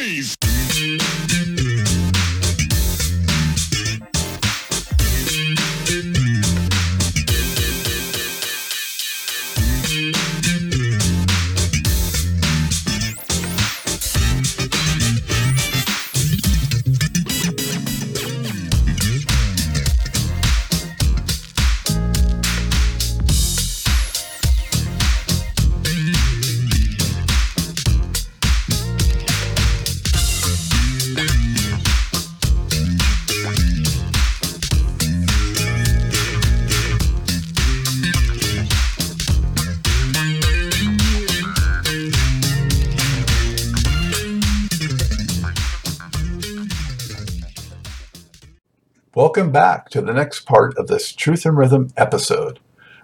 noise. Welcome back to the next part of this Truth in Rhythm episode.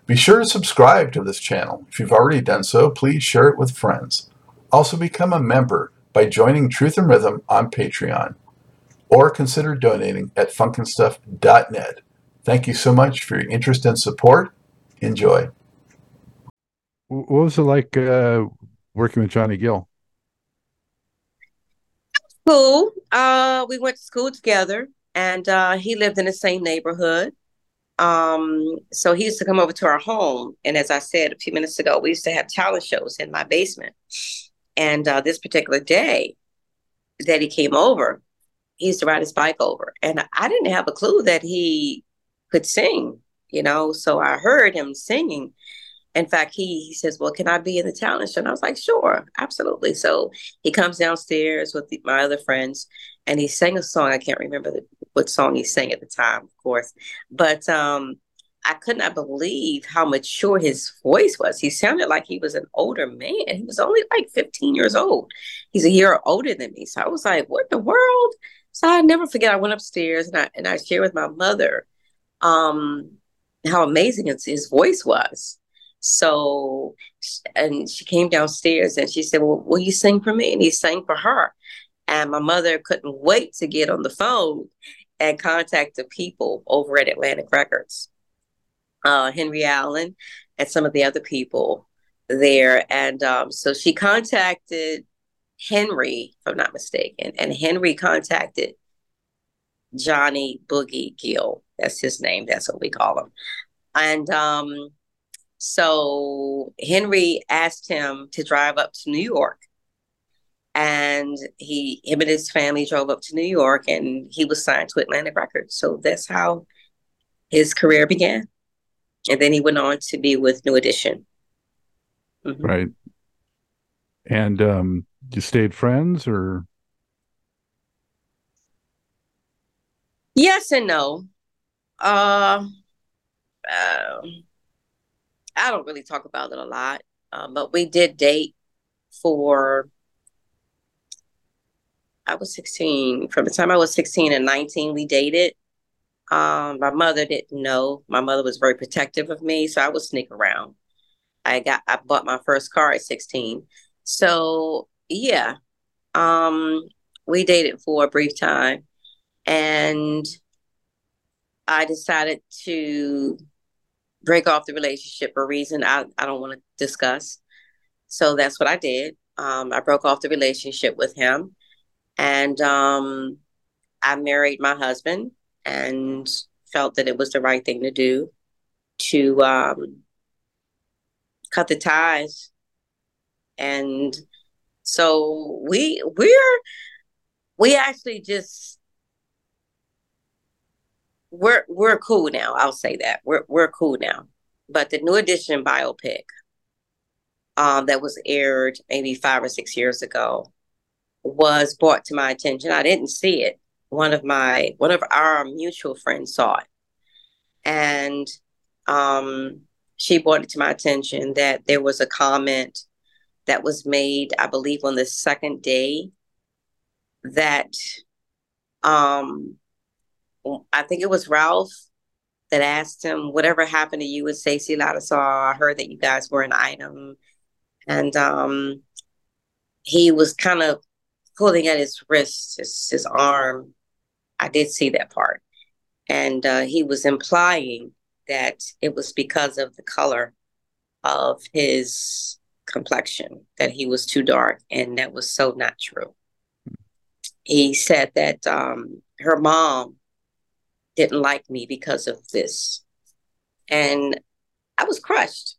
Be sure to subscribe to this channel. If you've already done so, please share it with friends. Also, become a member by joining Truth in Rhythm on Patreon or consider donating at funknstuff.net. Thank you so much for your interest and support. Enjoy. What was it like uh, working with Johnny Gill? Cool. Uh, we went to school together and uh, he lived in the same neighborhood. Um, so he used to come over to our home, and as I said a few minutes ago, we used to have talent shows in my basement. And uh, this particular day that he came over, he used to ride his bike over, and I didn't have a clue that he could sing, you know. So I heard him singing, in fact, he, he says, Well, can I be in the talent show? And I was like, Sure, absolutely. So he comes downstairs with the, my other friends and he sang a song. I can't remember the, what song he sang at the time, of course. But um, I could not believe how mature his voice was. He sounded like he was an older man. He was only like 15 years old. He's a year older than me. So I was like, What the world? So I never forget. I went upstairs and I and I shared with my mother um, how amazing his, his voice was. So, and she came downstairs and she said, Well, will you sing for me? And he sang for her. And my mother couldn't wait to get on the phone and contact the people over at Atlantic Records, uh, Henry Allen, and some of the other people there. And um, so she contacted Henry, if I'm not mistaken, and Henry contacted Johnny Boogie Gill. That's his name. That's what we call him. And um, so Henry asked him to drive up to New York. And he, him and his family drove up to New York and he was signed to Atlantic Records. So that's how his career began. And then he went on to be with New Edition. Mm-hmm. Right. And um, you stayed friends or? Yes and no. Uh, uh, I don't really talk about it a lot, um, but we did date for. I was 16. From the time I was 16 and 19, we dated. Um, my mother didn't know. My mother was very protective of me, so I would sneak around. I got I bought my first car at 16. So yeah. Um, we dated for a brief time and I decided to break off the relationship for a reason I, I don't want to discuss. So that's what I did. Um, I broke off the relationship with him and um, I married my husband and felt that it was the right thing to do to um, cut the ties. And so we we're we actually just we're we're cool now. I'll say that we're we're cool now. But the new edition biopic um, that was aired maybe five or six years ago was brought to my attention. I didn't see it. One of my one of our mutual friends saw it, and um, she brought it to my attention that there was a comment that was made, I believe, on the second day that um, I think it was Ralph that asked him, whatever happened to you with Stacy Lattisaw? I heard that you guys were an item. And um, he was kind of pulling at his wrist, his, his arm. I did see that part. And uh, he was implying that it was because of the color of his complexion, that he was too dark. And that was so not true. he said that um, her mom didn't like me because of this. And I was crushed.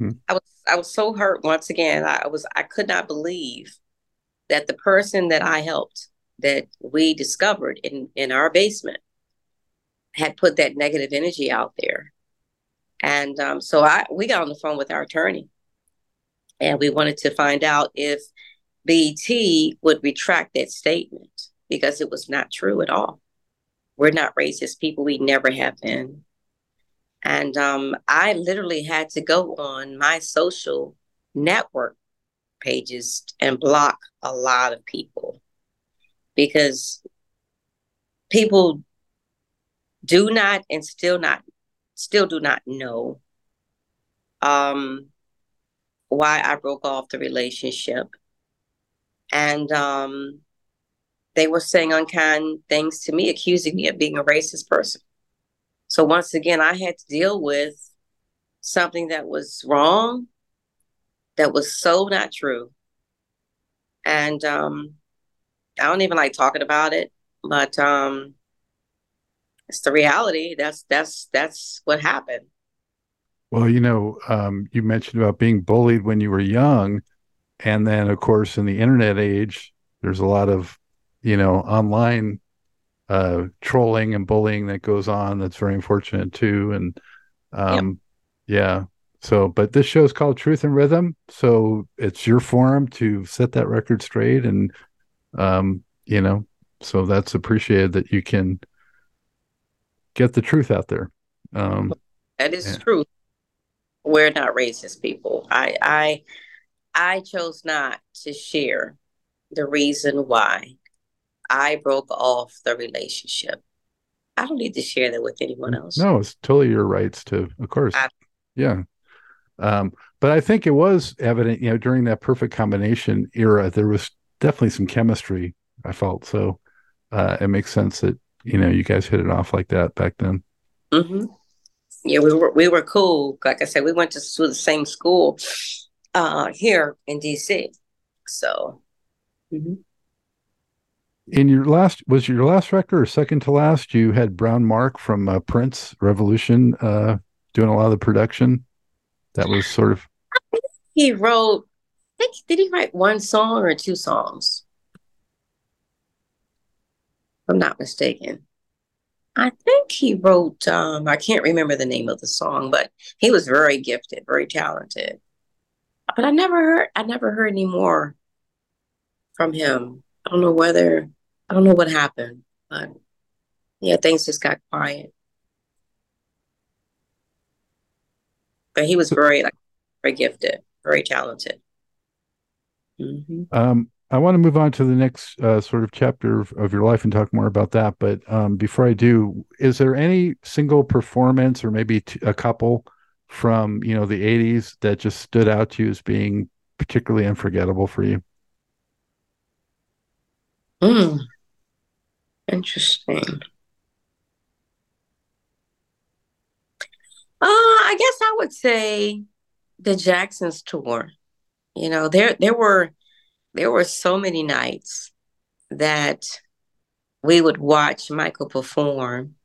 Hmm. I was I was so hurt once again. I was I could not believe that the person that I helped that we discovered in in our basement had put that negative energy out there. And um, so I we got on the phone with our attorney and we wanted to find out if BET would retract that statement because it was not true at all. We're not racist people. We never have been. And um, I literally had to go on my social network pages and block a lot of people because people do not and still not still do not know um, why I broke off the relationship. And um, they were saying unkind things to me, accusing me of being a racist person. So once again, I had to deal with something that was wrong, that was so not true. And um, I don't even like talking about it, but um, it's the reality. That's that's that's what happened. Well, you know, um, you mentioned about being bullied when you were young, and then of course in the internet age, there's a lot of, you know, online uh, trolling and bullying that goes on. That's very unfortunate too. And um, yep. yeah, so but this show is called Truth in Rhythm, so it's your forum to set that record straight, and um, you know, so that's appreciated that you can get the truth out there. Um, that is yeah. true. We're not racist people. I I I chose not to share the reason why I broke off the relationship. I don't need to share that with anyone else. No, it's totally your rights to, of course. I, yeah. Um, but I think it was evident, you know, during that perfect combination era, there was definitely some chemistry. I felt so. Uh, it makes sense that you know you guys hit it off like that back then. Mm-hmm. Yeah, we were we were cool. Like I said, we went to, to the same school uh, here in DC. So. Mm-hmm in your last was your last record or second to last you had BrownMark from uh, prince revolution uh, doing a lot of the production? That was sort of he wrote I think did he write one song or two songs? If i'm not mistaken. I think he wrote um, i can't remember the name of the song but he was very gifted very talented. But i never heard i never heard any more from him. I don't know whether I don't know what happened, but yeah, things just got quiet. But he was very like very gifted, very talented. Mm-hmm. Um, I want to move on to the next uh, sort of chapter of, of, your life and talk more about that. But um, before I do, is there any single performance or maybe t- a couple from you know the '80s that just stood out to you as being particularly unforgettable for you? Mm. Interesting. Uh, I guess I would say the Jacksons tour. You know, there there were there were so many nights that we would watch Michael perform.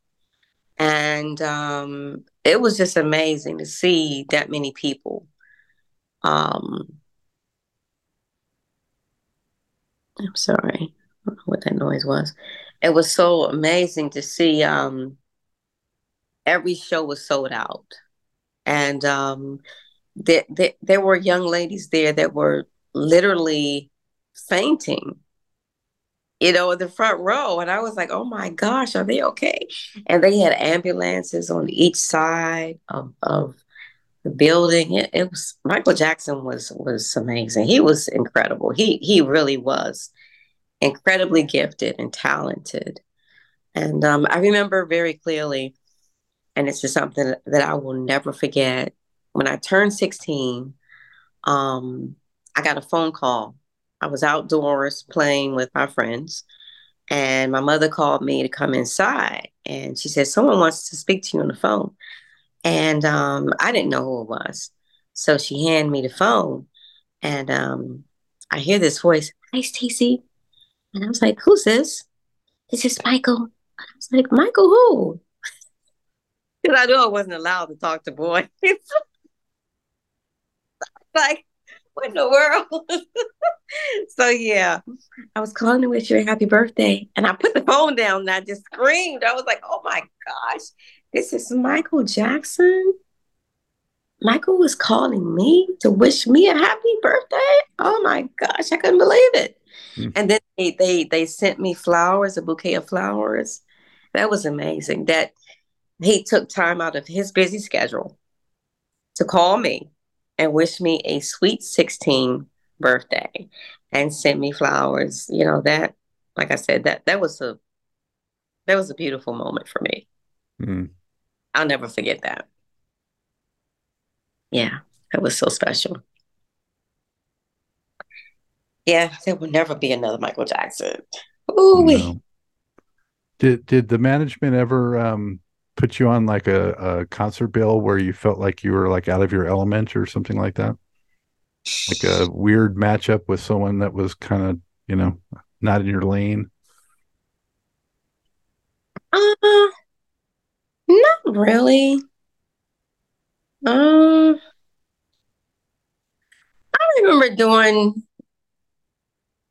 And um, it was just amazing to see that many people. Um, I'm sorry, I don't know what that noise was it was so amazing to see um, every show was sold out. And um, there, there, there were young ladies there that were literally fainting you know in the front row. And i was like oh my gosh are they okay? And they had ambulances on each side of, of the building. It, it was michael jackson was was amazing. He was incredible. He he really was incredibly gifted and talented. And um, I remember very clearly, and it's just something that I will never forget. When I turned 16, um, I got a phone call. I was outdoors playing with my friends, and my mother called me to come inside. And she said, Someone wants to speak to you on the phone. And um, I didn't know who it was. So she handed me the phone, and um, I hear this voice, Hi, Stacy. And I was like, who's this? This is Michael. I was like, Michael who? Because I knew I wasn't allowed to talk to boys. like, what in the world? so yeah, I was calling to wish you a happy birthday. And I put the phone down and I just screamed. I was like, oh my gosh, this is Michael Jackson. Michael was calling me to wish me a happy birthday. Oh my gosh, I couldn't believe it. Mm. And then they, they they sent me flowers, a bouquet of flowers. That was amazing. That he took time out of his busy schedule to call me and wish me a sweet 16 birthday and sent me flowers. You know, that like I said, that that was a that was a beautiful moment for me. Mm. I'll never forget that. Yeah, that was so special. Yeah, there will never be another Michael Jackson. Ooh. No. Did did the management ever um, put you on like a, a concert bill where you felt like you were like out of your element or something like that? Like a weird matchup with someone that was kind of, you know, not in your lane? Uh not really. Um I remember doing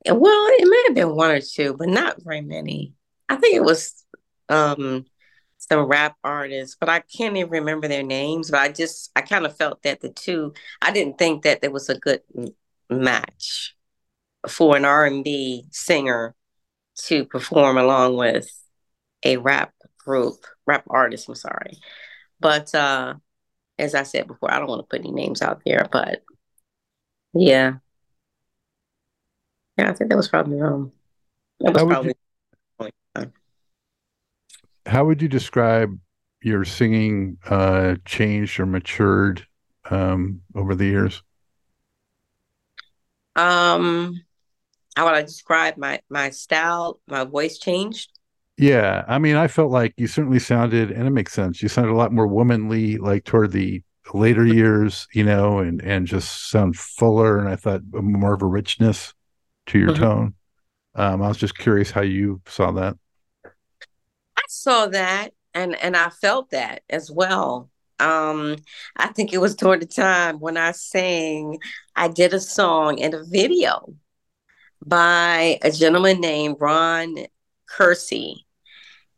well, it may have been one or two, but not very many. I think it was um some rap artists, but I can't even remember their names. But I just, I kind of felt that the two, I didn't think that there was a good match for an R and B singer to perform along with a rap group, rap artist. I'm sorry, but uh, as I said before, I don't want to put any names out there, but yeah, yeah, I think that was probably um, that was probably how would you describe your singing uh, changed or matured um, over the years? Um, how would I describe my my style? My voice changed. Yeah, I mean, I felt like you certainly sounded, and it makes sense. You sounded a lot more womanly, like toward the later years, you know, and and just sound fuller. And I thought more of a richness to your mm-hmm. tone. Um, I was just curious how you saw that I saw that and and I felt that as well. Um, I think it was toward the time when I sang, I did a song and a video by a gentleman named Ron Kersey.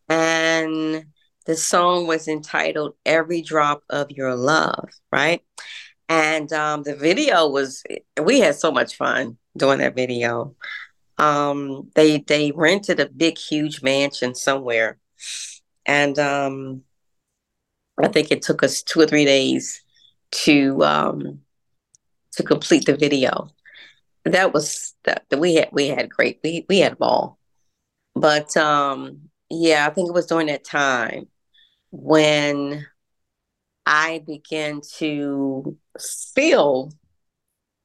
And the song was entitled Every Drop of Your Love, right? And um, the video was, we had so much fun doing that video. Um, they they rented a big, huge mansion somewhere and um, I think it took us two or three days to um, to complete the video. That was that we had we had great we we had a ball, but um, yeah, I think it was during that time when I began to feel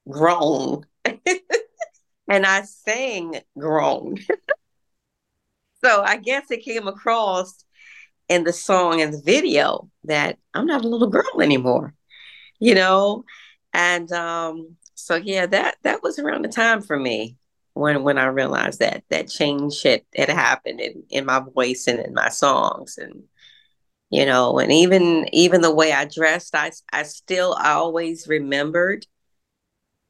grown, and I sang grown. so I guess it came across in the song and the video that I'm not a little girl anymore, you know? And um, so yeah, that that was around the time for me when when I realized that that change had, had happened in, in my voice and in my songs and you know, and even even the way I dressed, I I still I always remembered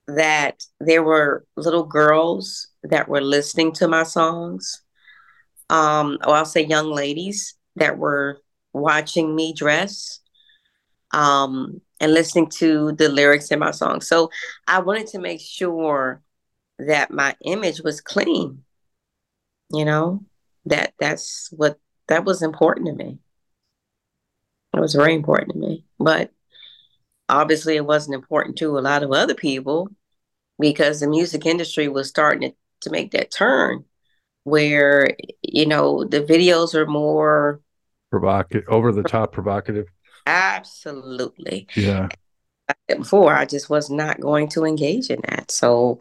that there were little girls that were listening to my songs. Um, or I'll say young ladies that were watching me dress um, and listening to the lyrics in my song. So I wanted to make sure that my image was clean. You know, that that's what that was important to me. It was very important to me. But obviously it wasn't important to a lot of other people because the music industry was starting to, to make that turn where you know the videos are more provocative over the top provocative. Absolutely. Yeah. Before i just was not going to engage in that. So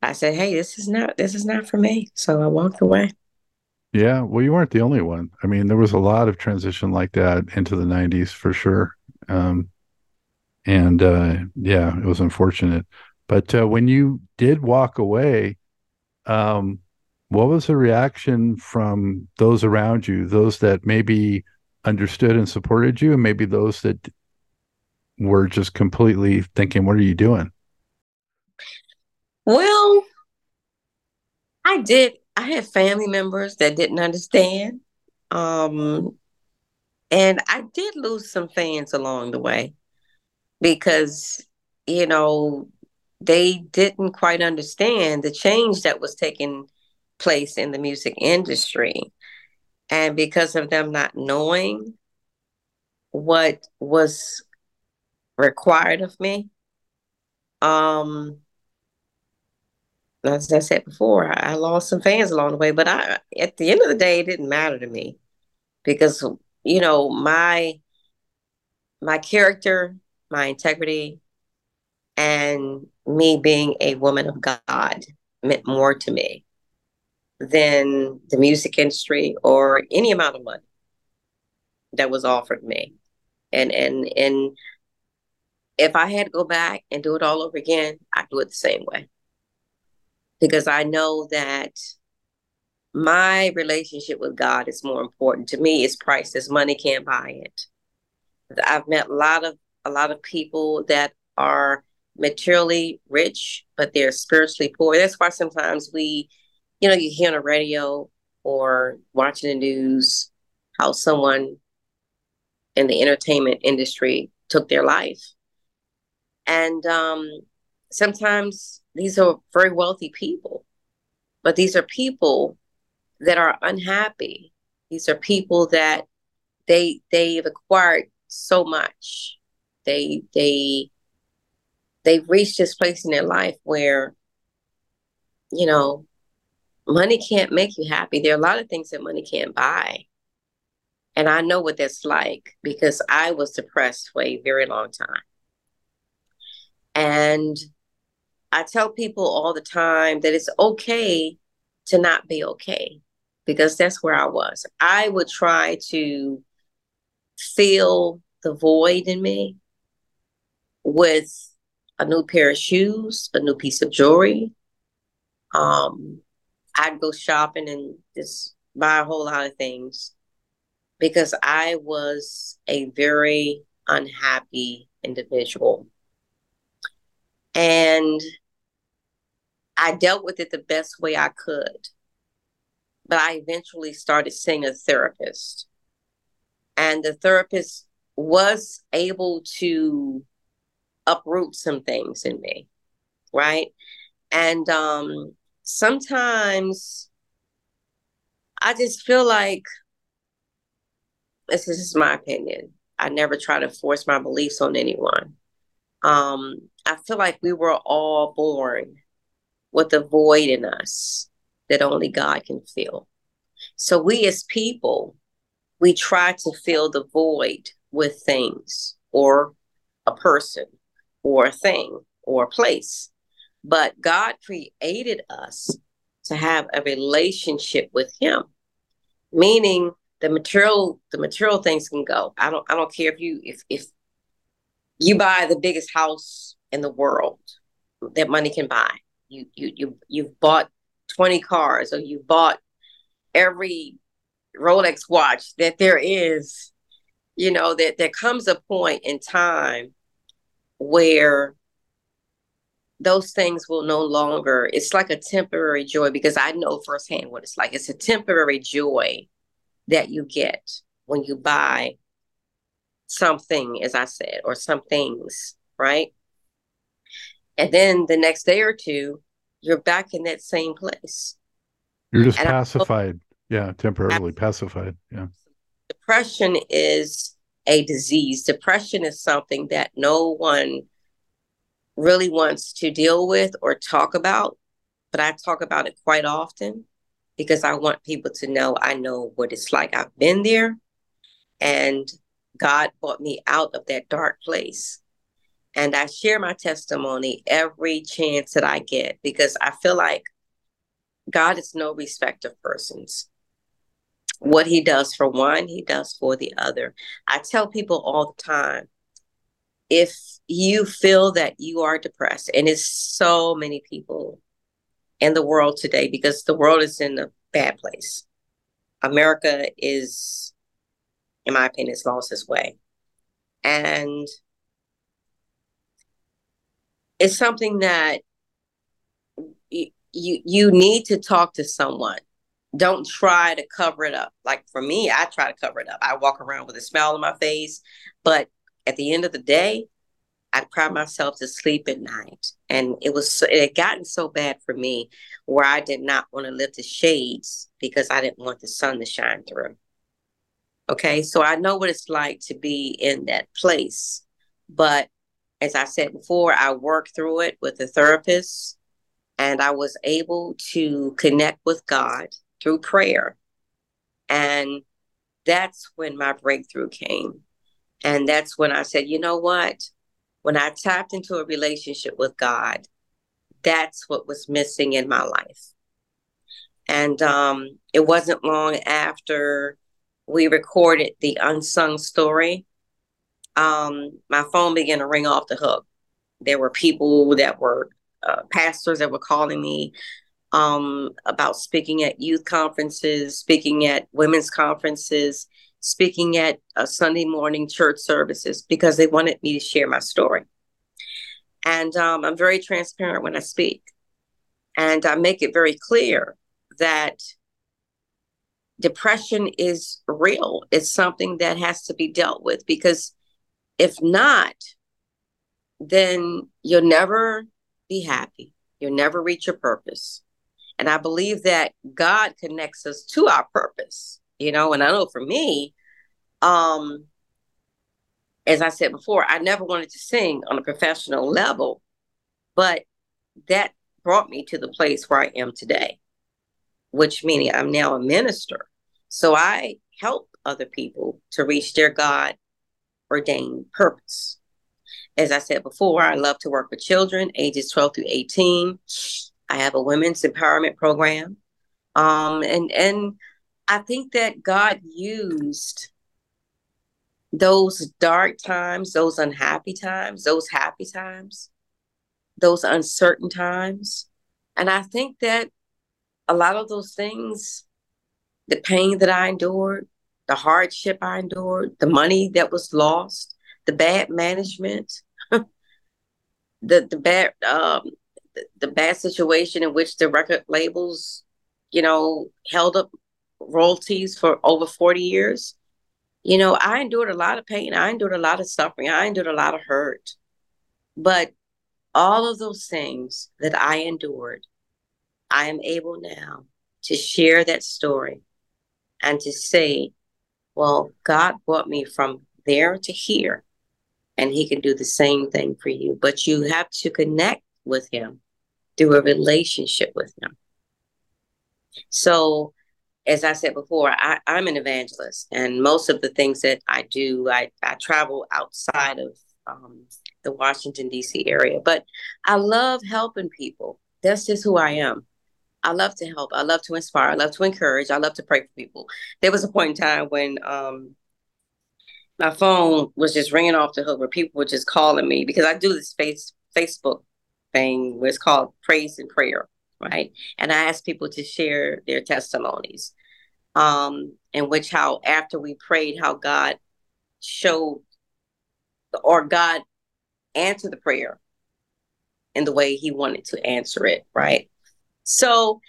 i said hey this is not this is not for me. So i walked away yeah well you weren't the only one i mean there was a lot of transition like that into the 90s for sure um, and uh, yeah it was unfortunate but uh, when you did walk away um, what was the reaction from those around you, those that maybe understood and supported you, and maybe those that were just completely thinking, What are you doing? Well, I did. I had family members that didn't understand. Um, and I did lose some fans along the way because, you know, they didn't quite understand the change that was taking place in the music industry. And because of them not knowing what was required of me, um, as I said before, I lost some fans along the way, but I at the end of the day, it didn't matter to me because you know my my character, my integrity, and me being a woman of God meant more to me than the music industry or any amount of money that was offered me. And and and if I had to go back and do it all over again, I'd do it the same way. Because I know that my relationship with God is more important. To me, it's priceless. Money can't buy it. I've met a lot of a lot of people that are materially rich, but they're spiritually poor. That's why sometimes we, you know, you hear on the radio or watching the news how someone in the entertainment industry took their life. And um, sometimes these are very wealthy people, but these are people that are unhappy. These are people that they they've acquired so much. They they they've reached this place in their life where, you know, money can't make you happy. There are a lot of things that money can't buy. And I know what that's like because I was depressed for a very long time. And I tell people all the time that it's okay to not be okay because that's where I was. I would try to fill the void in me with a new pair of shoes, a new piece of jewelry. Um, I'd go shopping and just buy a whole lot of things because I was a very unhappy individual. And I dealt with it the best way I could. But I eventually started seeing a therapist. And the therapist was able to uproot some things in me, right? And um, sometimes I just feel like this is my opinion. I never try to force my beliefs on anyone. Um, I feel like we were all born with a void in us that only God can fill. So we as people, we try to fill the void with things or a person or a thing or a place. But God created us to have a relationship with him. Meaning the material the material things can go. I don't I don't care if you if if you buy the biggest house in the world that money can buy. You you you you've bought 20 cars or you bought every Rolex watch that there is, you know, that there comes a point in time where those things will no longer it's like a temporary joy because i know firsthand what it's like. It's a temporary joy that you get when you buy something as i said or some things right and then the next day or two you're back in that same place you're just and pacified yeah temporarily pacified yeah depression is a disease. Depression is something that no one really wants to deal with or talk about, but I talk about it quite often because I want people to know I know what it's like. I've been there and God brought me out of that dark place. And I share my testimony every chance that I get because I feel like God is no respect of persons what he does for one, he does for the other. I tell people all the time if you feel that you are depressed, and it's so many people in the world today because the world is in a bad place. America is, in my opinion, has lost its way. And it's something that you, you need to talk to someone. Don't try to cover it up. Like for me, I try to cover it up. I walk around with a smile on my face, but at the end of the day, I cry myself to sleep at night. And it was it had gotten so bad for me where I did not want to lift the shades because I didn't want the sun to shine through. Okay, so I know what it's like to be in that place. But as I said before, I worked through it with a therapist and I was able to connect with God through prayer. And that's when my breakthrough came. And that's when I said, you know what? When I tapped into a relationship with God, that's what was missing in my life. And um, it wasn't long after we recorded the unsung story. Um, my phone began to ring off the hook. There were people that were uh, pastors that were calling me um, about speaking at youth conferences, speaking at women's conferences, speaking at uh, Sunday morning church services because they wanted me to share my story. And um, I'm very transparent when I speak. And I make it very clear that depression is real. It's something that has to be dealt with because if not, then you'll never be happy. You'll never reach your purpose. And I believe that God connects us to our purpose, you know, and I know for me, um, as I said before, I never wanted to sing on a professional level, but that brought me to the place where I am today, which meaning I'm now a minister. So I help other people to reach their God ordained purpose. As I said before, I love to work with children ages 12 through 18. I have a women's empowerment program. Um, and and I think that God used those dark times, those unhappy times, those happy times, those uncertain times. And I think that a lot of those things, the pain that I endured, the hardship I endured, the money that was lost, the bad management, the the bad um, the, the bad situation in which the record labels, you know, held up royalties for over 40 years you know, I endured a lot of pain. I endured a lot of suffering. I endured a lot of hurt. But all of those things that I endured, I am able now to share that story and to say, well, God brought me from there to here, and He can do the same thing for you. But you have to connect with Him through a relationship with Him. So as I said before, I, am an evangelist, and most of the things that I do, I, I travel outside of um, the Washington, D.C. area. But I love helping people. That's just who I am. I love to help. I love to inspire. I love to encourage. I love to pray for people. There was a point in time when um, my phone was just ringing off the hook where people were just calling me because I do this face Facebook thing where it's called Praise and Prayer right? And I asked people to share their testimonies, um, in which how after we prayed, how God showed or God answered the prayer in the way He wanted to answer it, right? So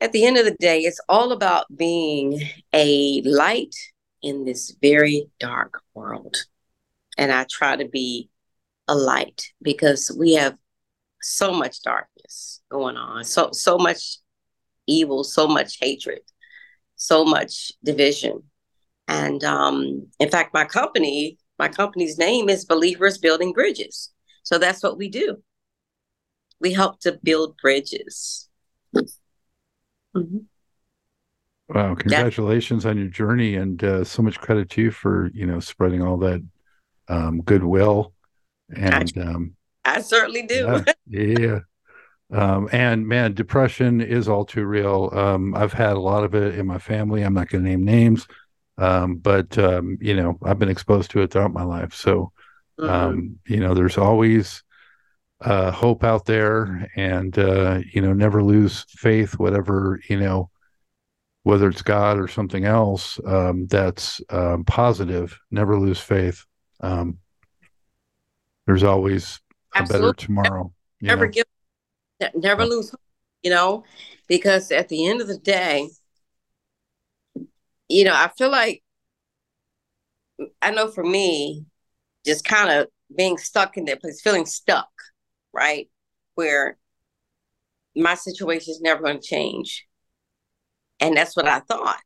at the end of the day, it's all about being a light in this very dark world. And I try to be a light because we have so much darkness going on, so so much evil, so much hatred, so much division. And um, in fact, my company, my company's name is Believers Building Bridges. So that's what we do. We help to build bridges. Mm-hmm. Wow! Congratulations on your journey, and uh, so much credit to you for you know spreading all that um, goodwill and I, um, I certainly do. yeah. yeah. Um, and man, depression is all too real. Um, I've had a lot of it in my family. I'm not going to name names, um, but um, you know, I've been exposed to it throughout my life. So, mm-hmm. Um, you know, there's always uh, hope out there and uh, you know never lose faith whatever you know whether it's god or something else um, that's um, positive never lose faith. Um, there's always Absolutely. a better tomorrow never know? give never lose hope, you know? Because at the end of the day you know i feel like i know for me just kind of being stuck in that place feeling stuck right? Where my situation is never going to change. And that's what I thought.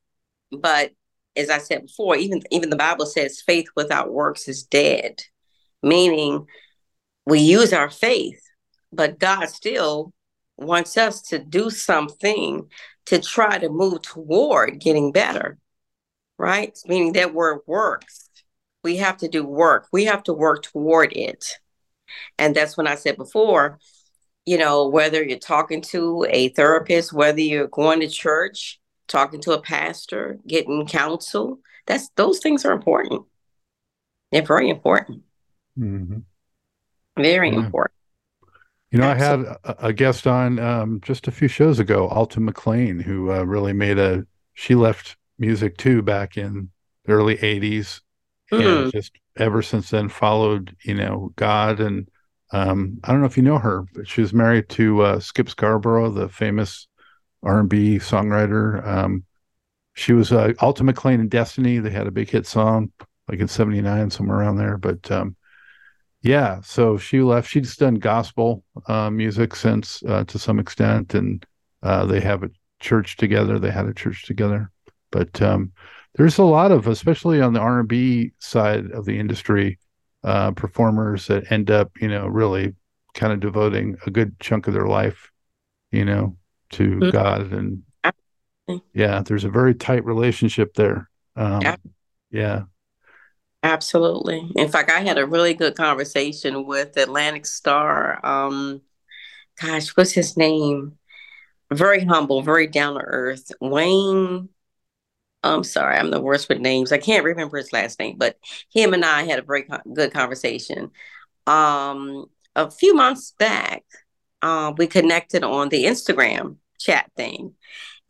But as I said before, even even the Bible says faith without works is dead, meaning we use our faith, but God still wants us to do something to try to move toward getting better, right? Meaning that word works. We have to do work. We have to work toward it. And that's when I said before, you know, whether you're talking to a therapist, whether you're going to church, talking to a pastor, getting counsel, that's those things are important. They're very important. Mm-hmm. Very yeah. important. You know, Absolutely. I had a, a guest on um, just a few shows ago, Alton McClain, who uh, really made a. She left music too back in the early '80s, and just ever since then followed, you know, God and um, I don't know if you know her, but she was married to uh, Skip Scarborough, the famous R&B songwriter. Um, she was uh, Alton McClain and Destiny. They had a big hit song, like in '79, somewhere around there. But um, yeah, so she left. She's done gospel uh, music since uh, to some extent, and uh, they have a church together. They had a church together, but um, there's a lot of, especially on the R&B side of the industry, uh, performers that end up, you know, really kind of devoting a good chunk of their life, you know, to mm-hmm. God. And yeah, there's a very tight relationship there. Um, yeah. yeah. Absolutely. In fact, I had a really good conversation with Atlantic Starr. Um, gosh, what's his name? Very humble, very down to earth. Wayne I'm sorry, I'm the worst with names. I can't remember his last name, but him and I had a very good conversation. Um, a few months back, uh, we connected on the Instagram chat thing.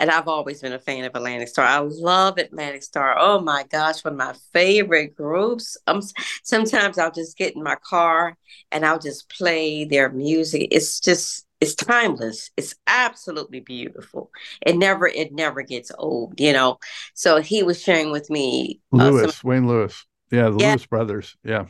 And I've always been a fan of Atlantic Starr. I love Atlantic Starr. Oh my gosh, one of my favorite groups. Um, sometimes I'll just get in my car and I'll just play their music. It's just it's timeless. It's absolutely beautiful. It never it never gets old you know? So he was sharing with me uh, lewis some, wayne lewis. Yeah the yeah, lewis brothers. Yeah.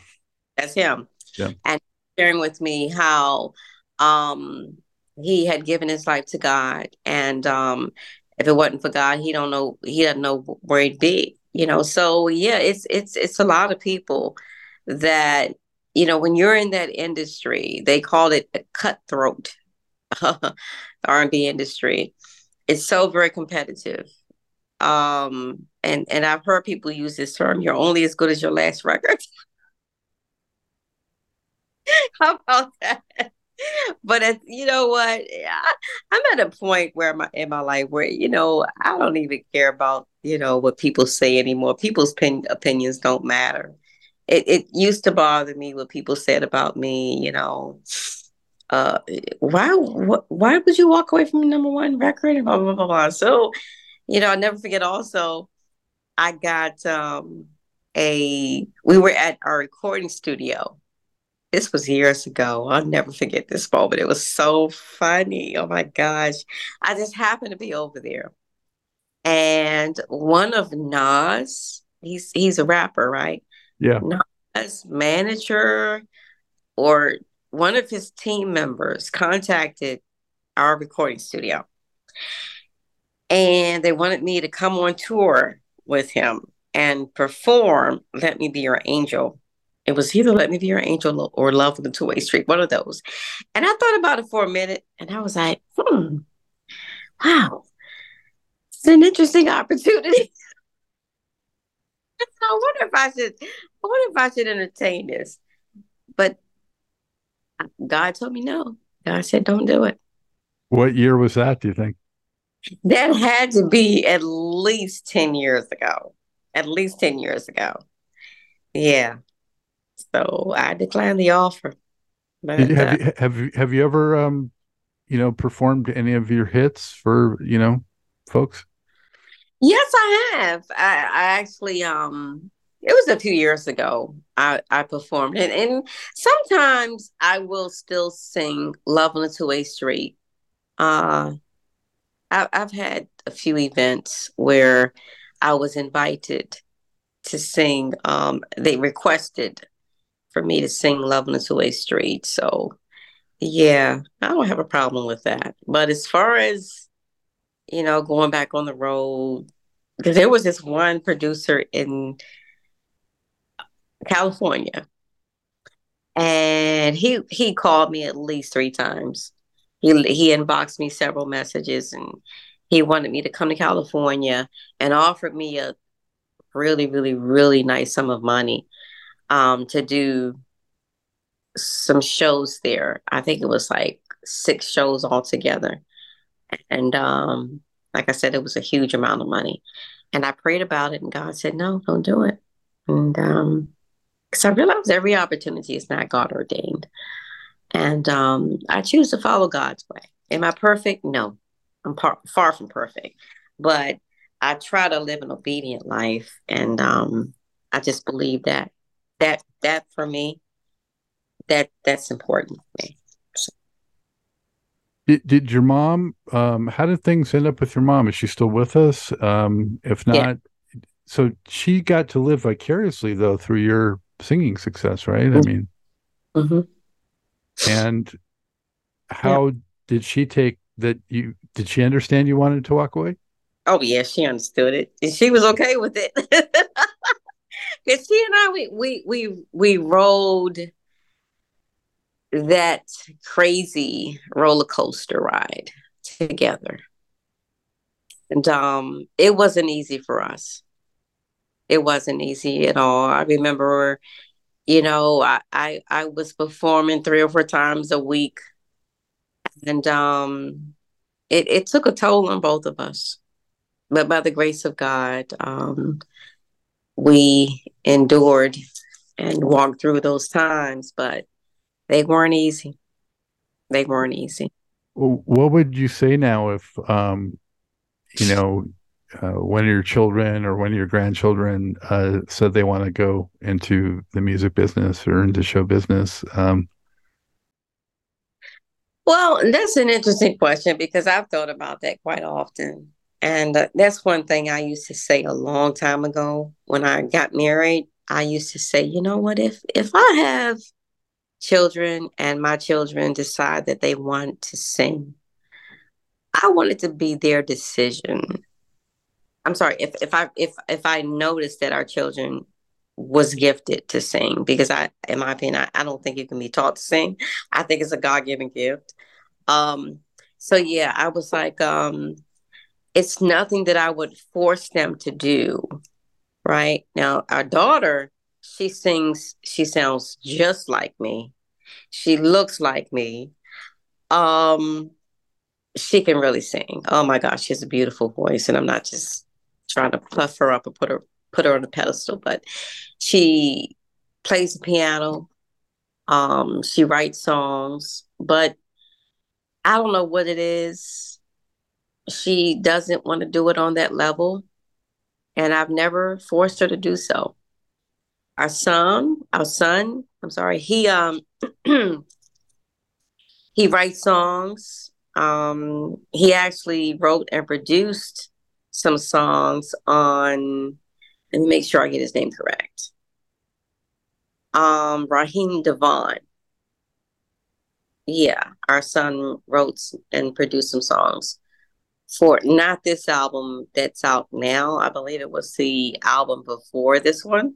That's him. Yeah. And sharing with me how um he had given his life to god. And um if it wasn't for god he don't know he doesn't know where he'd be you know? So yeah it's it's it's a lot of people that you know when you're in that industry they call it a cutthroat the R&B industry. It's so very competitive. Um, and and I've heard people use this term, you're only as good as your last record. How about that? But you know what? I, I'm at a point where my in my life where you know I don't even care about you know what people say anymore. People's pin, opinions don't matter. It it used to bother me what people said about me. You know, uh, why why would you walk away from the number one record? Blah, blah, blah, blah. So, you know, I'll never forget also, I got um, a, we were at our recording studio. This was years ago. I'll never forget this moment. It was so funny. Oh my gosh. I just happened to be over there. And one of Nas, he's he's a rapper, right? Yeah. Nas manager or one of his team members contacted our recording studio and they wanted me to come on tour with him and perform Let Me Be Your Angel. It was either Let Me Be Your Angel or Love with a Two Way Street, one of those. And I thought about it for a minute and I was like, hmm, wow, it's an interesting opportunity. I wonder if I should, I wonder if I should entertain this. But God told me no. God said, don't do it. What year was that, do you think? That had to be at least 10 years ago. At least 10 years ago. Yeah. So I declined the offer. But, have, uh, you, have you have you ever um you know performed any of your hits for you know folks? Yes, I have. I, I actually um it was a few years ago I, I performed and, and sometimes I will still sing Love on the Two-Way Street. Uh I, I've had a few events where I was invited to sing. Um, they requested for me to sing Love on the Two-Way Street. So yeah, I don't have a problem with that. But as far as, you know, going back on the road, because there was this one producer in California, and he he called me at least three times. He he inboxed me several messages, and he wanted me to come to California and offered me a really really really nice sum of money um, to do some shows there. I think it was like six shows altogether. And um, like I said, it was a huge amount of money. And I prayed about it, and God said, No, don't do it. And um, because I realize every opportunity is not God ordained. And um, I choose to follow God's way. Am I perfect? No, I'm par- far from perfect. But I try to live an obedient life. And um, I just believe that that that for me that that's important for me. So. Did, did your mom um how did things end up with your mom is she still with us um if not yeah. so she got to live vicariously though through your singing success right mm-hmm. i mean mm-hmm. and how yeah. did she take that you did she understand you wanted to walk away oh yeah she understood it and she was okay with it because she and i we we we we rode that crazy roller coaster ride together. And um, it wasn't easy for us. It wasn't easy at all. I remember, you know, I, I, I was performing three or four times a week. And um, it, it took a toll on both of us. But by the grace of God, um, we endured and walked through those times. But they weren't easy. They weren't easy. What would you say now if, um, you know, uh, your children or of your grandchildren uh, said they want to go into the music business or into show business? Um, well, that's an interesting question because I've thought about that quite often. And uh, that's one thing I used to say a long time ago when I got married. I used to say, you know what, if if I have children and my children decide that they want to sing, I want it to be their decision. I'm sorry if if I if if I notice that our children was gifted to sing because I in my opinion I, I don't think you can be taught to sing. I think it's a God-given gift. Um so yeah, I was like um it's nothing that I would force them to do. Right? Now our daughter she sings she sounds just like me she looks like me um she can really sing oh my gosh she has a beautiful voice and i'm not just trying to puff her up and put her put her on a pedestal but she plays the piano. Um she writes songs but i don't know what it is. She doesn't want to do it on that level and i've never forced her to do so. Our son, our son, I'm sorry, he um he writes songs. Um he actually wrote and produced some songs on let me make sure I get his name correct. Um Raheem Devon. Yeah, our son wrote and produced some songs for not this album that's out now. I believe it was the album before this one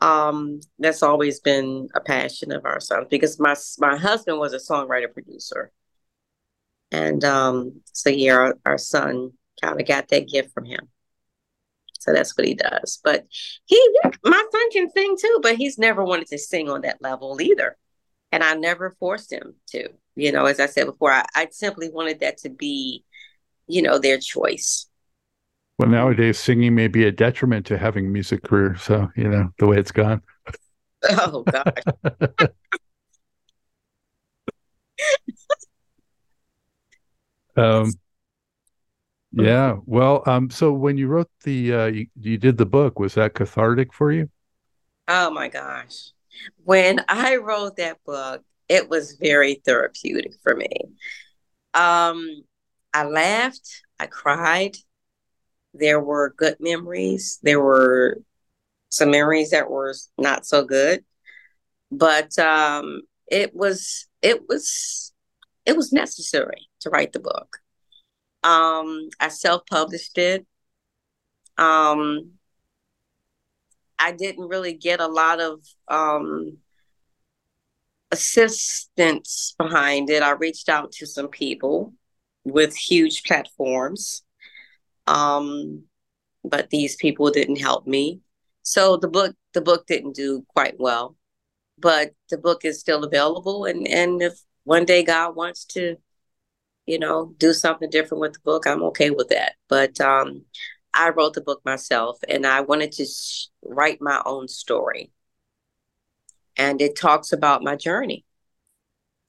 um, that's always been a passion of our son because my my husband was a songwriter producer, and um, so yeah, our, our son kind of got that gift from him. So that's what he does. But he, my son can sing too, but he's never wanted to sing on that level either. And I never forced him to, you know, as I said before, I, I simply wanted that to be, you know, their choice. Well, nowadays singing may be a detriment to having a music career. So, you know, the way it's gone. Oh, God. um, yeah. Well, um, so when you wrote the, uh, you, you did the book, was that cathartic for you? Oh my gosh. When I wrote that book, it was very therapeutic for me. Um, I laughed, I cried. There were good memories. There were some memories that were not so good. But um, it was it was it was necessary to write the book. Um, I self-published it. Um, I didn't really get a lot of um, assistance behind it. I reached out to some people with huge platforms, um, but these people didn't help me. So the book the book didn't do quite well, but the book is still available. And and if one day God wants to, you know, do something different with the book, I'm okay with that. But um, I wrote the book myself, and I wanted to sh- write my own story. And it talks about my journey.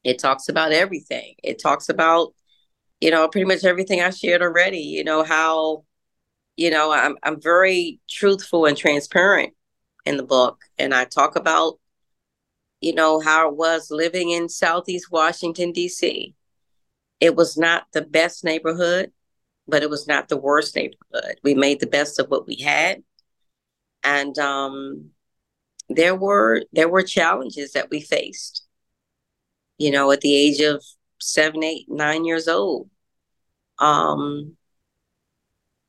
It talks about everything. It talks about, you know, pretty much everything I shared already. You know how, you know, I'm I'm very truthful and transparent in the book, and I talk about, you know, how it was living in Southeast Washington D.C. It was not the best neighborhood but it was not the worst neighborhood. We made the best of what we had. And um, there were there were challenges that we faced. You know, at the age of seven, eight, nine years old. Um,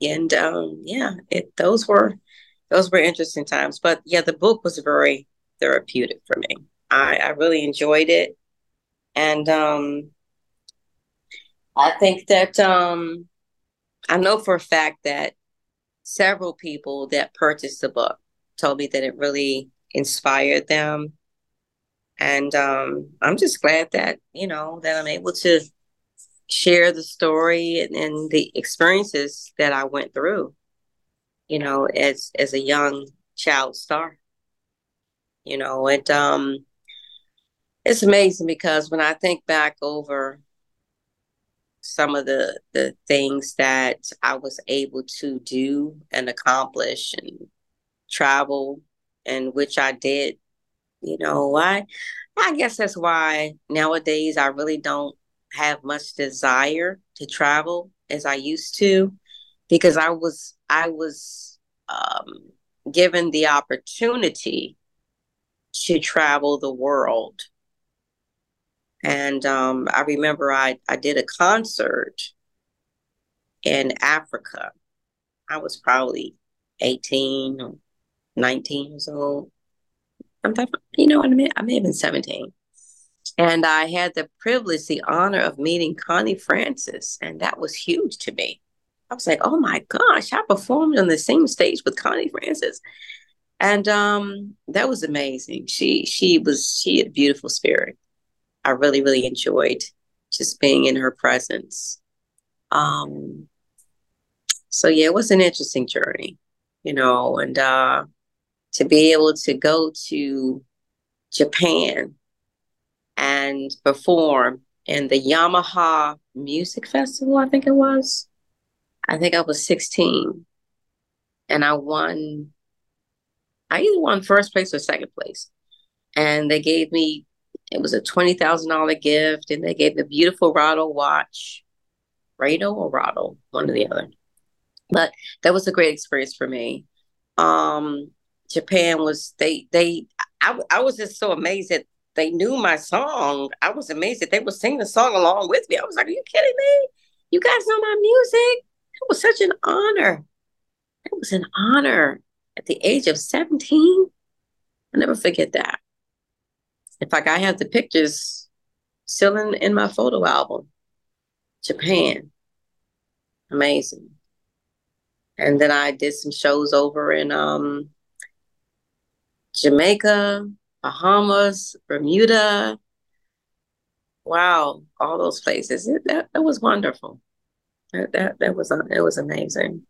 and um, yeah, it those were those were interesting times. But yeah, the book was very therapeutic for me. I, I really enjoyed it. And um, I think that um, I know for a fact that several people that purchased the book told me that it really inspired them. And um, I'm just glad that, you know, that I'm able to share the story and, and the experiences that I went through, you know, as as a young child star. You know, and um it's amazing because when I think back over some of the the things that I was able to do and accomplish and travel and which I did you know I I guess that's why nowadays I really don't have much desire to travel as I used to because I was I was um, given the opportunity to travel the world and um, I remember I, I did a concert in Africa. I was probably 18 or 19 years old. I'm you know, I may, I may have been 17. And I had the privilege, the honor of meeting Connie Francis. And that was huge to me. I was like, oh my gosh, I performed on the same stage with Connie Francis. And um, that was amazing. She she was she had a beautiful spirit. I really, really enjoyed just being in her presence. Um, so yeah, it was an interesting journey, you know, and uh, to be able to go to Japan and perform in the Yamaha Music Festival, I think it was. I think I was 16 and I won, I either won first place or second place. And they gave me it was a $20,000 gift, and they gave a beautiful Rado watch. Rado or Rado, one or the other. But that was a great experience for me. Um, Japan was, they, they, I, I was just so amazed that they knew my song. I was amazed that they were singing the song along with me. I was like, are you kidding me? You guys know my music? It was such an honor. It was an honor at the age of 17. I'll never forget that. In fact, I have the pictures still in, in my photo album. Japan. Amazing. And then I did some shows over in um, Jamaica, Bahamas, Bermuda. Wow, all those places. It, that, that was wonderful. That, that that was it was amazing.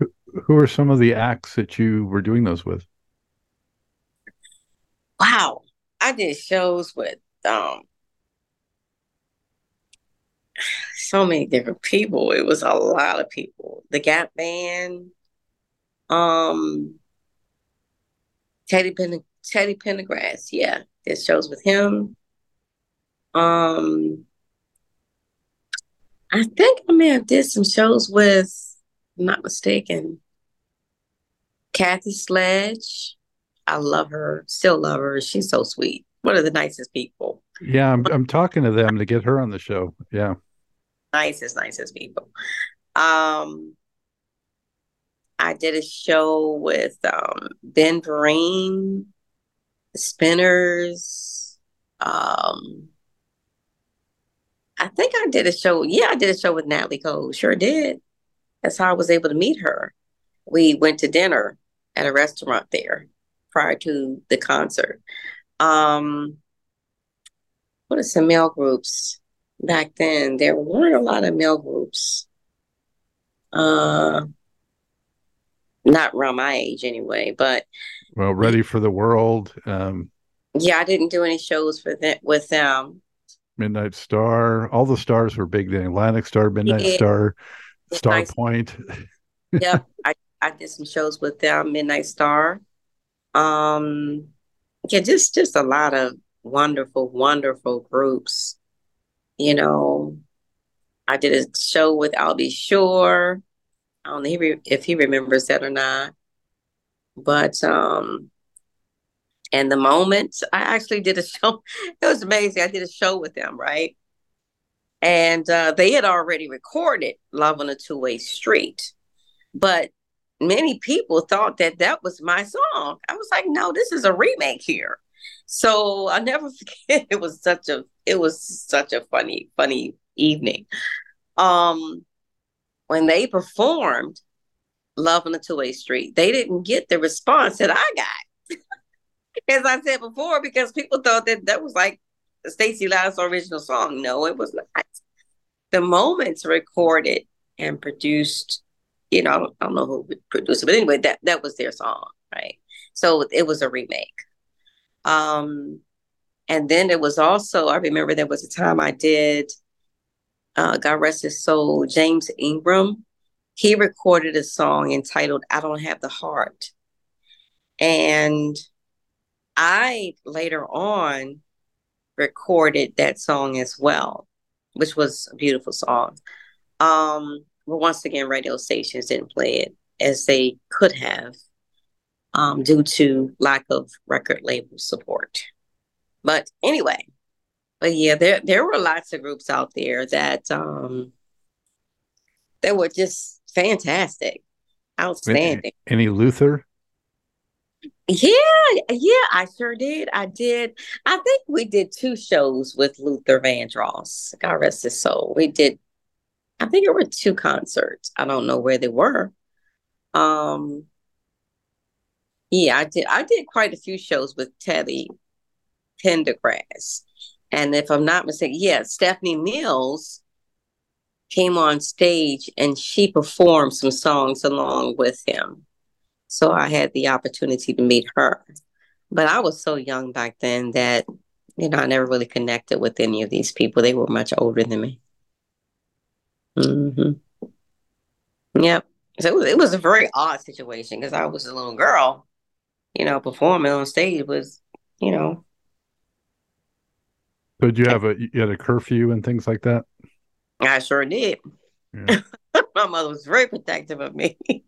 Who are some of the acts that you were doing those with? Wow. I did shows with um so many different people. It was a lot of people. The Gap Band, um, Teddy Pen- Teddy Pendergrass, yeah, did shows with him. Um, I think I may have did some shows with, I'm not mistaken, Kathy Sledge. I love her, still love her. She's so sweet. One of the nicest people. Yeah, I'm I'm talking to them to get her on the show. Yeah. Nicest, nicest people. Um I did a show with um Ben Vereen, Spinners. Um I think I did a show. Yeah, I did a show with Natalie Cole. Sure did. That's how I was able to meet her. We went to dinner at a restaurant there prior to the concert. Um, what are some male groups back then? There weren't a lot of male groups. Uh, not around my age anyway, but well, ready for the world. Um, yeah, I didn't do any shows for them with them. Midnight Star, all the stars were big then. Atlantic Star, Midnight yeah. Star, Star Midnight Point. yep, I, I did some shows with them, Midnight Star. Um, yeah, just just a lot of wonderful, wonderful groups. You know, I did a show with Al B. Sure. I don't know if he remembers that or not. But um and the Moments I actually did a show, it was amazing. I did a show with them, right? And uh, they had already recorded Love on a Two Way Street. But many people thought that that was my song. I was like, no, this is a remake here. So I never forget. It was such a it was such a funny funny evening. Um, when they performed "Love on a Two Way Street," they didn't get the response that I got. As I said before, because people thought that that was like Stacy Lattisaw original song. No, it was not. The Moments recorded and produced you know, I don't know who produced it, but anyway, that that was their song, right? So it was a remake. Um, and then it was also, I remember there was a time I did, uh, God rest his soul, James Ingram. He recorded a song entitled I Don't Have the Heart. And I later on recorded that song as well, which was a beautiful song. Um, once again, radio stations didn't play it as they could have um, due to lack of record label support. But anyway, but yeah, there there were lots of groups out there that um, that were just fantastic, outstanding. Any, any Luther? Yeah, yeah, I sure did. I did. I think we did two shows with Luther Vandross. God rest his soul. We did I think it were two concerts. I don't know where they were. Um, yeah, I did. I did quite a few shows with Teddy Pendergrass, and if I'm not mistaken, yeah, Stephanie Mills came on stage and she performed some songs along with him. So I had the opportunity to meet her. But I was so young back then that, you know, I never really connected with any of these people. They were much older than me. Mm-hmm. Yep. So it was, it was a very odd situation because I was a little girl, you know, performing on stage was, you know. So did you have a you had a curfew and things like that? I sure did. Yeah. My mother was very protective of me.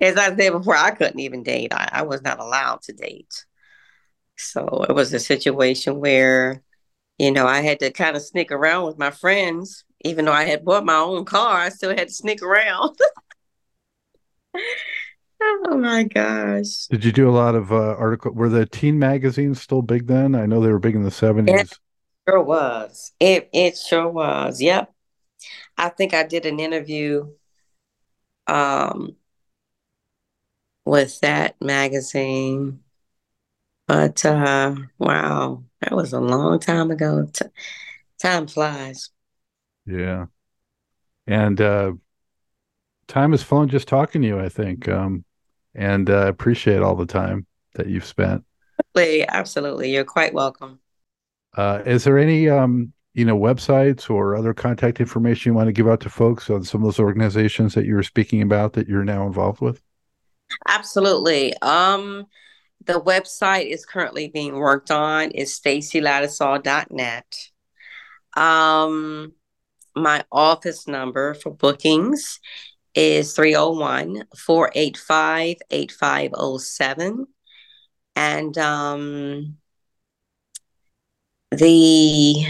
As I said before, I couldn't even date. I, I was not allowed to date. So it was a situation where, you know, I had to kind of sneak around with my friends even though I had bought my own car, I still had to sneak around. oh my gosh. Did you do a lot of uh, article? Were the teen magazines still big then? I know they were big in the 70s. It sure was. It it sure was. Yep. I think I did an interview um with that magazine. But uh wow, that was a long time ago. T- time flies. Yeah. And uh, time has flown just talking to you, I think. Um, and uh, appreciate all the time that you've spent. Absolutely. Absolutely. You're quite welcome. Uh, is there any, um, you know, websites or other contact information you want to give out to folks on some of those organizations that you were speaking about that you're now involved with? Absolutely. Um, the website is currently being worked on. is stacylattisaw.net. Um, my office number for bookings is 301 485 8507. And um, the,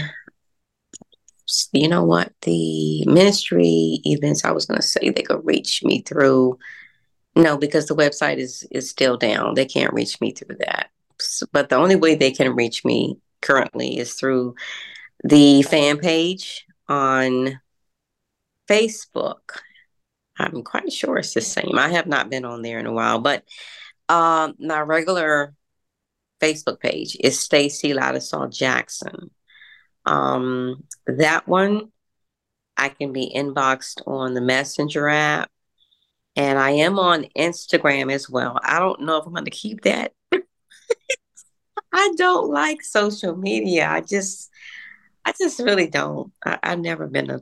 you know what, the ministry events, I was going to say they could reach me through. No, because the website is is still down. They can't reach me through that. But the only way they can reach me currently is through the fan page on Facebook. I'm quite sure it's the same. I have not been on there in a while, but um, my regular Facebook page is Stacy Lattisaw Jackson. Um, that one I can be inboxed on the Messenger app, and I am on Instagram as well. I don't know if I'm going to keep that. I don't like social media. I just I just really don't. I, have never been a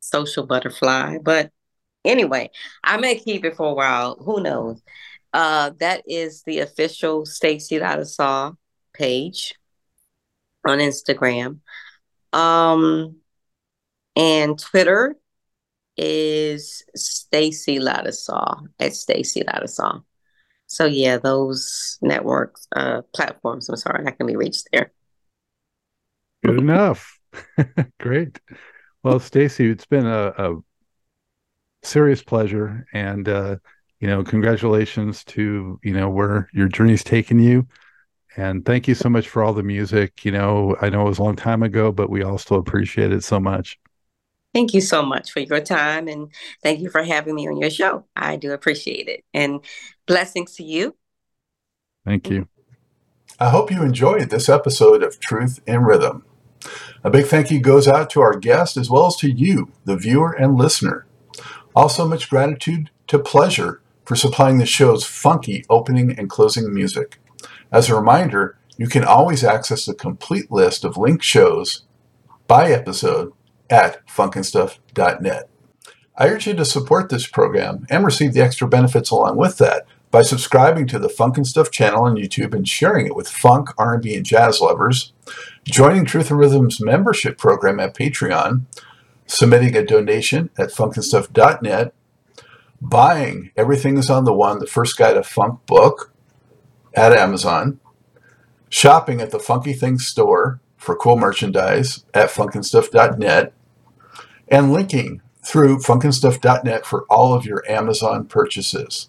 social butterfly, but anyway, I may keep it for a while. Who knows? Uh, that is the official Stacy Lattisaw page on Instagram. Um, and Twitter is Stacy Lattisaw at Stacy Lattisaw. So yeah, those networks, uh, platforms. I'm sorry, I can be reached there. Good enough. Great. Well, Stacy, it's been a, a, serious pleasure, and uh, you know, congratulations to you know where your journey's taken you, and thank you so much for all the music. You know, I know it was a long time ago, but we all still appreciate it so much. Thank you so much for your time, and thank you for having me on your show. I do appreciate it, and blessings to you. Thank you. I hope you enjoyed this episode of Truth in Rhythm. A big thank you goes out to our guest as well as to you, the viewer and listener. Also, much gratitude to Pleasure for supplying the show's funky opening and closing music. As a reminder, you can always access the complete list of linked shows by episode at funknstuff.net. I urge you to support this program and receive the extra benefits along with that by subscribing to the Funk and Stuff channel on YouTube and sharing it with funk, R&B, and jazz lovers, joining Truth in Rhythm's membership program at Patreon, submitting a donation at funknstuff.net, buying Everything is on the One, the first guide to funk book at Amazon, shopping at the Funky Things store for cool merchandise at funknstuff.net, and linking through funknstuff.net for all of your Amazon purchases.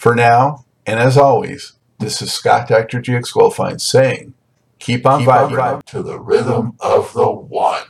For now, and as always, this is Scott Dr. GX Goldfine saying, keep on, keep vibing, on to the rhythm of the one.